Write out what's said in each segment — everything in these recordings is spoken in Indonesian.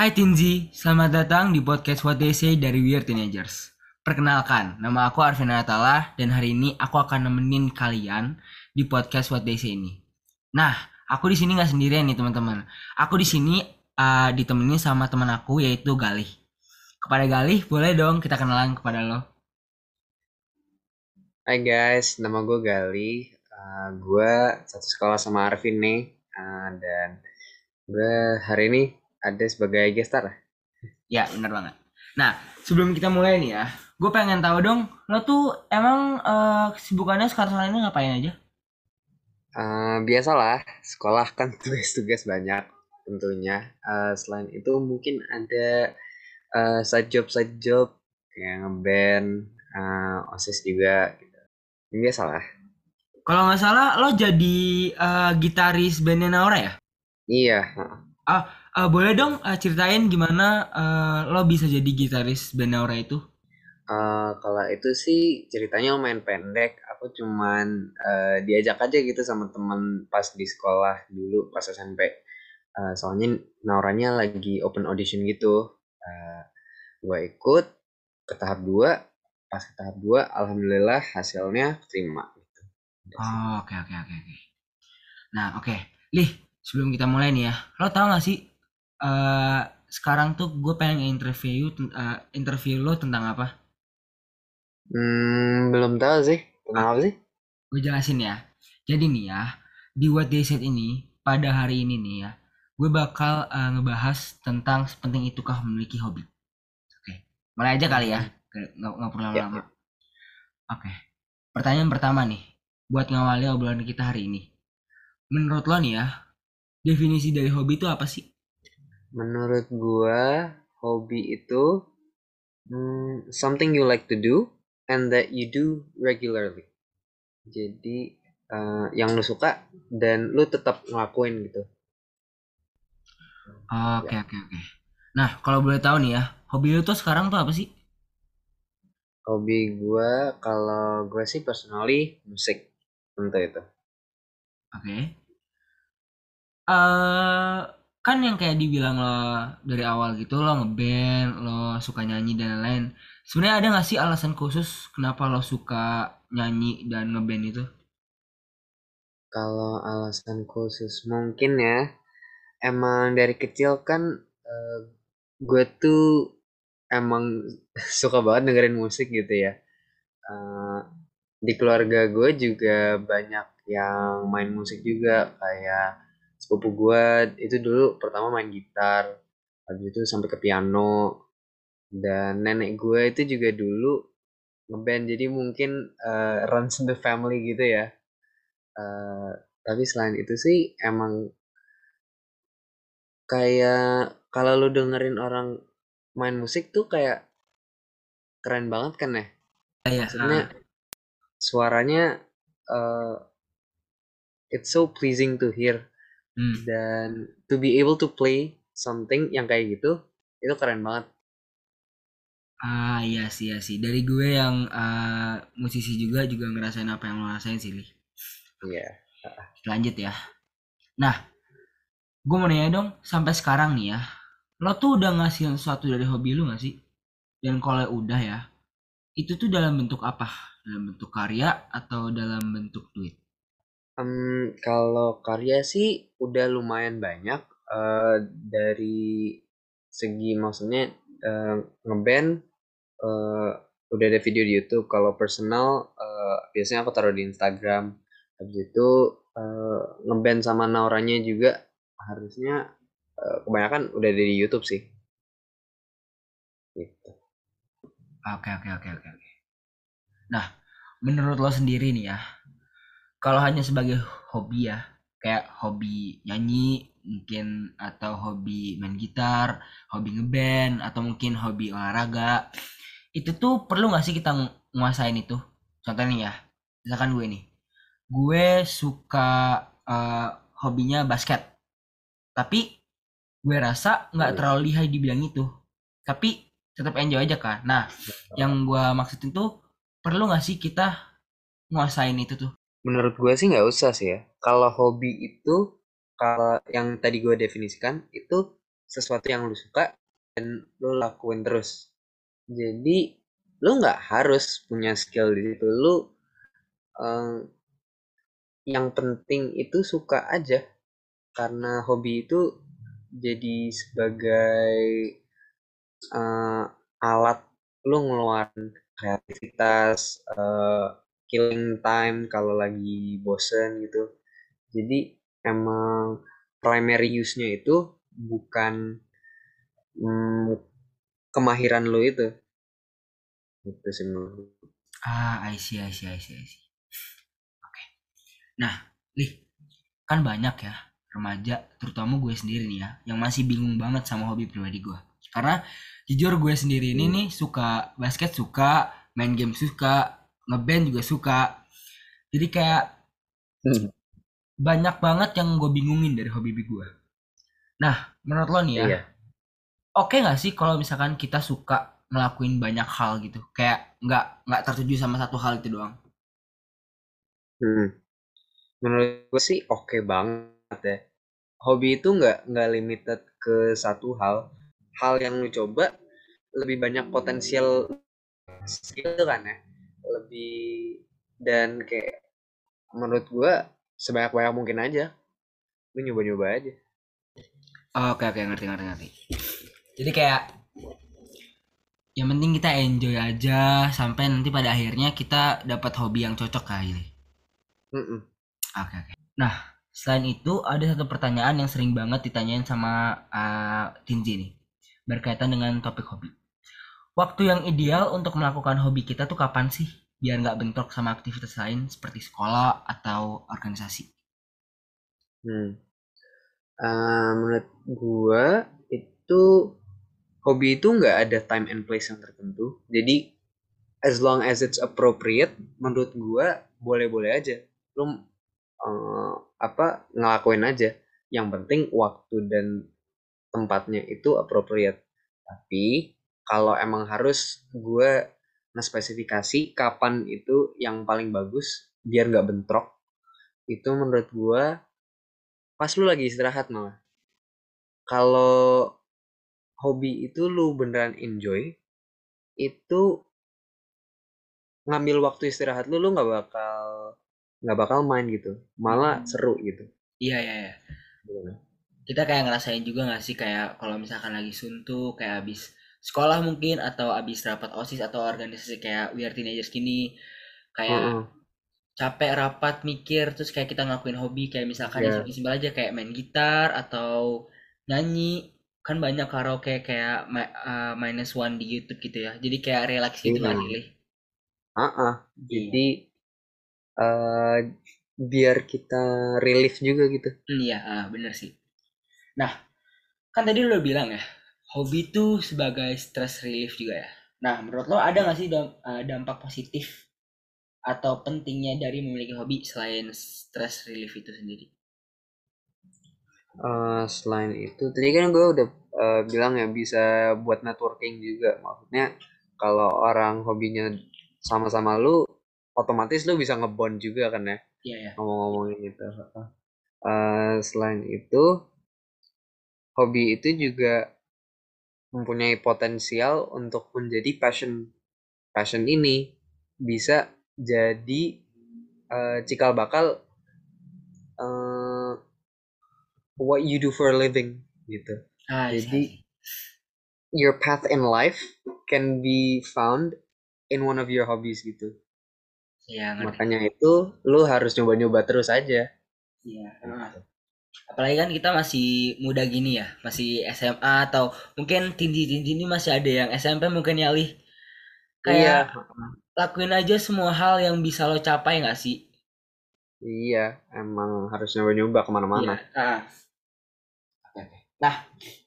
Hai Tinzi, selamat datang di podcast What They Say dari Weird Teenagers. Perkenalkan, nama aku Arvin Natala dan hari ini aku akan nemenin kalian di podcast What They Say ini. Nah, aku di sini nggak sendirian nih teman-teman. Aku di sini uh, ditemenin sama teman aku yaitu Galih. Kepada Galih, boleh dong kita kenalan kepada lo. Hai guys, nama gue Gali. Uh, gue satu sekolah sama Arvin nih. Uh, dan gue hari ini ada sebagai guest star. Ya, benar banget. Nah, sebelum kita mulai nih ya, gue pengen tahu dong, lo tuh emang uh, kesibukannya sekarang ini ngapain aja? Uh, biasalah, sekolah kan tugas-tugas banyak tentunya. Uh, selain itu mungkin ada uh, side job side job kayak ngeband, uh, osis juga. Gitu. Biasalah. Kalau nggak salah, lo jadi uh, gitaris bandnya Naura ya? Iya. Ah, uh, boleh dong uh, ceritain gimana uh, lo bisa jadi gitaris band Naura itu? Uh, kalau itu sih ceritanya lumayan pendek. Aku cuman uh, diajak aja gitu sama teman pas di sekolah dulu pas SMP. Uh, soalnya Nauranya lagi open audition gitu. Uh, gue ikut ke tahap 2. Pas ke tahap 2, alhamdulillah hasilnya terima. Gitu. Oh, oke oke oke oke. Nah, oke. Okay. Lih, sebelum kita mulai nih ya, lo tau gak sih uh, sekarang tuh gue pengen interview uh, interview lo tentang apa? Hmm, belum tahu sih. Tentang apa sih? Gue jelasin ya. Jadi nih ya, di What They Said ini, pada hari ini nih ya, gue bakal uh, ngebahas tentang sepenting itukah memiliki hobi. Oke, mulai aja kali ya. Nggak, nggak perlu lama-lama. Ya. Oke, pertanyaan pertama nih, buat ngawali obrolan kita hari ini. Menurut lo nih ya, definisi dari hobi itu apa sih? Menurut gua, hobi itu hmm, something you like to do and that you do regularly. Jadi uh, yang lu suka dan lu tetap ngelakuin gitu. Oke oke oke. Nah kalau boleh tahu nih ya, hobi lu tuh sekarang tuh apa sih? Hobi gue kalau gue sih personally musik tentu itu. Oke. Okay. Uh, eh, kan yang kayak dibilang lo dari awal gitu lo ngeband, lo suka nyanyi dan lain-lain. Sebenarnya ada gak sih alasan khusus kenapa lo suka nyanyi dan ngeband itu? Kalau alasan khusus mungkin ya, emang dari kecil kan uh, gue tuh emang suka banget dengerin musik gitu ya. Uh, di keluarga gue juga banyak yang main musik juga kayak sepupu gue itu dulu pertama main gitar habis itu sampai ke piano. Dan nenek gue itu juga dulu ngeband jadi mungkin uh, runs the family gitu ya. Uh, tapi selain itu sih emang kayak kalau lu dengerin orang main musik tuh kayak keren banget kan ya? Iya maksudnya uh. suaranya uh, it's so pleasing to hear hmm. dan to be able to play something yang kayak gitu itu keren banget Ah iya sih iya sih. Dari gue yang uh, musisi juga juga ngerasain apa yang lo rasain sih, Li. Iya. Yeah. Lanjut ya. Nah, gue mau nanya dong, sampai sekarang nih ya, lo tuh udah ngasih sesuatu dari hobi lu gak sih? Dan kalau udah ya, itu tuh dalam bentuk apa? Dalam bentuk karya atau dalam bentuk duit? Um, kalau karya sih udah lumayan banyak uh, dari segi maksudnya uh, ngeband uh, udah ada video di YouTube. Kalau personal uh, biasanya aku taruh di Instagram. Habis itu uh, ngeband sama Nauranya juga harusnya uh, kebanyakan udah ada di YouTube sih. Gitu. Oke oke oke oke oke. Nah, menurut lo sendiri nih ya, kalau hanya sebagai hobi ya, kayak hobi nyanyi mungkin atau hobi main gitar, hobi ngeband atau mungkin hobi olahraga. Itu tuh perlu gak sih kita nguasain itu? Contohnya ya misalkan gue nih. Gue suka uh, hobinya basket. Tapi gue rasa nggak iya. terlalu lihai di bidang itu. Tapi tetap enjoy aja kan. Nah yang gue maksud itu perlu gak sih kita nguasain itu tuh menurut gue sih nggak usah sih ya. Kalau hobi itu kalau yang tadi gue definisikan itu sesuatu yang lu suka dan lu lakuin terus. Jadi lu nggak harus punya skill di situ. Lu um, yang penting itu suka aja. Karena hobi itu jadi sebagai uh, alat lu ngeluarin kreativitas uh, killing time kalau lagi bosen gitu. Jadi emang primary use-nya itu bukan hmm, kemahiran lo itu. Itu sih menurut ah I see I see I see I see. Oke. Okay. nah lih kan banyak ya remaja terutama gue sendiri nih ya yang masih bingung banget sama hobi pribadi gue. Karena jujur gue sendiri ini hmm. nih suka basket suka main game suka ngeband juga suka. Jadi kayak hmm. banyak banget yang gue bingungin dari hobi gue. Nah menurut lo nih ya iya. oke okay nggak sih kalau misalkan kita suka ngelakuin banyak hal gitu? Kayak nggak nggak tertuju sama satu hal itu doang. Hmm. menurut gue sih oke okay banget ya. Hobi itu nggak nggak limited ke satu hal. Hal yang lu coba lebih banyak potensial skill kan ya lebih dan kayak menurut gue sebanyak banyak mungkin aja. Lu nyoba nyoba aja. Oh, oke oke ngerti ngerti ngerti. Jadi kayak yang penting kita enjoy aja sampai nanti pada akhirnya kita dapat hobi yang cocok kali ini. Oke oke. Okay. nah selain itu ada satu pertanyaan yang sering banget ditanyain sama uh, Tinji nih berkaitan dengan topik hobi. Waktu yang ideal untuk melakukan hobi kita tuh kapan sih biar nggak bentrok sama aktivitas lain seperti sekolah atau organisasi. Hmm. uh, menurut gua itu hobi itu nggak ada time and place yang tertentu. Jadi as long as it's appropriate menurut gua boleh-boleh aja. Lu uh, apa ngelakuin aja. Yang penting waktu dan tempatnya itu appropriate. Tapi kalau emang harus gue nge-spesifikasi kapan itu yang paling bagus biar nggak bentrok itu menurut gue pas lu lagi istirahat malah kalau hobi itu lu beneran enjoy itu ngambil waktu istirahat lu lu nggak bakal nggak bakal main gitu malah hmm. seru gitu iya iya, iya. kita kayak ngerasain juga gak sih kayak kalau misalkan lagi suntuk kayak abis sekolah mungkin atau abis rapat osis atau organisasi kayak we are teenagers gini kayak uh -uh. capek rapat mikir terus kayak kita ngelakuin hobi kayak misalkan yeah. yang simpel aja kayak main gitar atau nyanyi. Kan banyak karaoke kayak uh, minus one di YouTube gitu ya. Jadi kayak relax gitu nggak sih uh -uh. jadi uh, biar kita relief juga gitu. Iya uh, bener sih. Nah, kan tadi lo bilang ya, hobi itu sebagai stress relief juga ya. Nah, menurut lo ada gak sih eh, dampak positif atau pentingnya dari memiliki hobi selain stress relief itu sendiri? Uh, selain itu, tadi kan gue udah uh, bilang ya bisa buat networking juga. Maksudnya kalau orang hobinya sama-sama lu, otomatis lu bisa ngebond juga kan ya? Iya ya. Ngomong-ngomongin gitu. Uh, selain itu, hobi itu juga mempunyai potensial untuk menjadi passion. Passion ini bisa jadi uh, cikal bakal uh, what you do for a living gitu. Ah, jadi your path in life can be found in one of your hobbies gitu. Ya, Makanya itu lu harus nyoba-nyoba terus aja. Iya. Gitu apalagi kan kita masih muda gini ya masih SMA atau mungkin tinggi-tinggi ini masih ada yang SMP mungkin ya Lih kayak iya. lakuin aja semua hal yang bisa lo capai nggak sih iya emang harus nyoba-nyoba ke mana-mana iya. nah. nah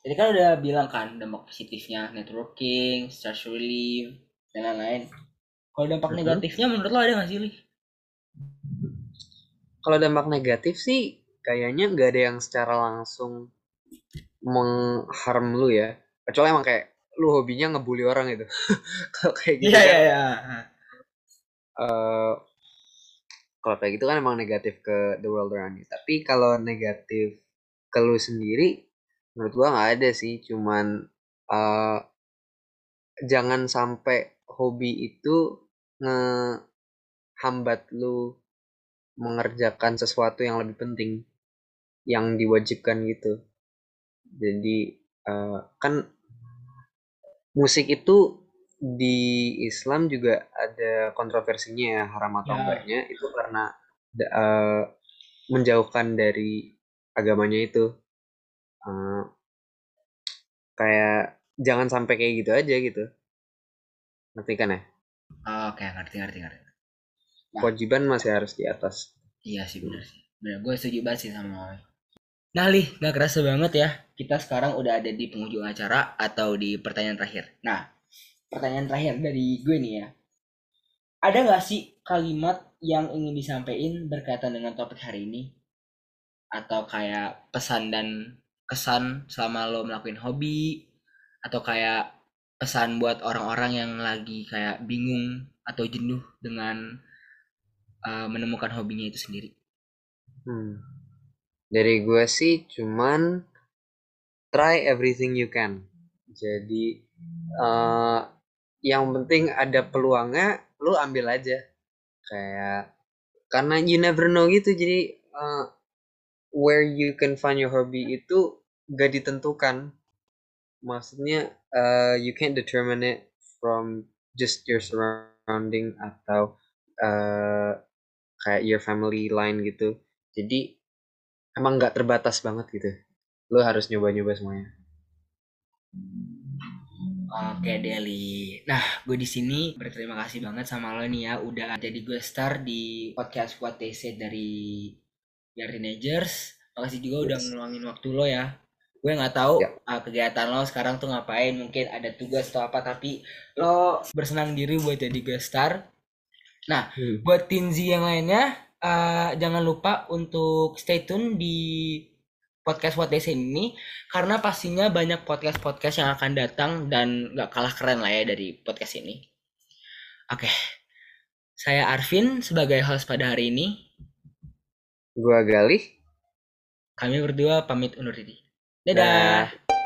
jadi kan udah bilang kan dampak positifnya networking stress relief dan lain-lain kalau dampak mm-hmm. negatifnya menurut lo ada nggak sih Lih kalau dampak negatif sih kayaknya nggak ada yang secara langsung mengharm lu ya. Kecuali emang kayak lu hobinya ngebully orang gitu. Kalau kayak gitu yeah, kan. yeah, yeah. Uh, kalau kayak gitu kan emang negatif ke the world around you. Tapi kalau negatif ke lu sendiri menurut gua nggak ada sih. Cuman uh, jangan sampai hobi itu ngehambat lu mengerjakan sesuatu yang lebih penting yang diwajibkan gitu jadi uh, kan musik itu di Islam juga ada kontroversinya ya haram atau Ya. enggaknya itu karena uh, menjauhkan dari agamanya itu uh, kayak jangan sampai kayak gitu aja gitu ngerti kan ya Oh, Oke, ngerti ngerti ngerti. Nah. kewajiban masih harus di atas Iya sih benar sih. Benar, gue setuju banget sih sama. Nah, Lih, gak kerasa banget ya. Kita sekarang udah ada di penghujung acara atau di pertanyaan terakhir. Nah, pertanyaan terakhir dari gue nih ya. Ada gak sih kalimat yang ingin disampaikan berkaitan dengan topik hari ini? Atau kayak pesan dan kesan selama lo melakukan hobi? Atau kayak pesan buat orang-orang yang lagi kayak bingung atau jenuh dengan uh, menemukan hobinya itu sendiri? Hmm. Dari gue sih cuman try everything you can. Jadi uh, yang penting ada peluangnya, lu ambil aja. Kayak karena you never know gitu. Jadi uh, where you can find your hobby itu gak ditentukan. Maksudnya uh, you can't determine it from just your surrounding atau uh, kayak your family line gitu. Jadi emang nggak terbatas banget gitu. Lo harus nyoba-nyoba semuanya. Oke Deli. Nah, gue di sini berterima kasih banget sama lo nih ya udah jadi gue star di podcast What They Said dari Young Teenagers. Makasih juga udah Yes. ngeluangin waktu lo ya. Gue nggak tahu Ya. uh, kegiatan lo sekarang tuh ngapain, mungkin ada tugas atau apa, tapi lo bersenang diri buat jadi gue star. Nah, Hmm. buat Tinzi yang lainnya, uh, jangan lupa untuk stay tune di podcast What They Say ini karena pastinya banyak podcast-podcast yang akan datang dan gak kalah keren lah ya dari podcast ini. Oke, saya Arvin sebagai host pada hari ini. Gua Galih. Kami berdua pamit undur diri. Dadah. Dah.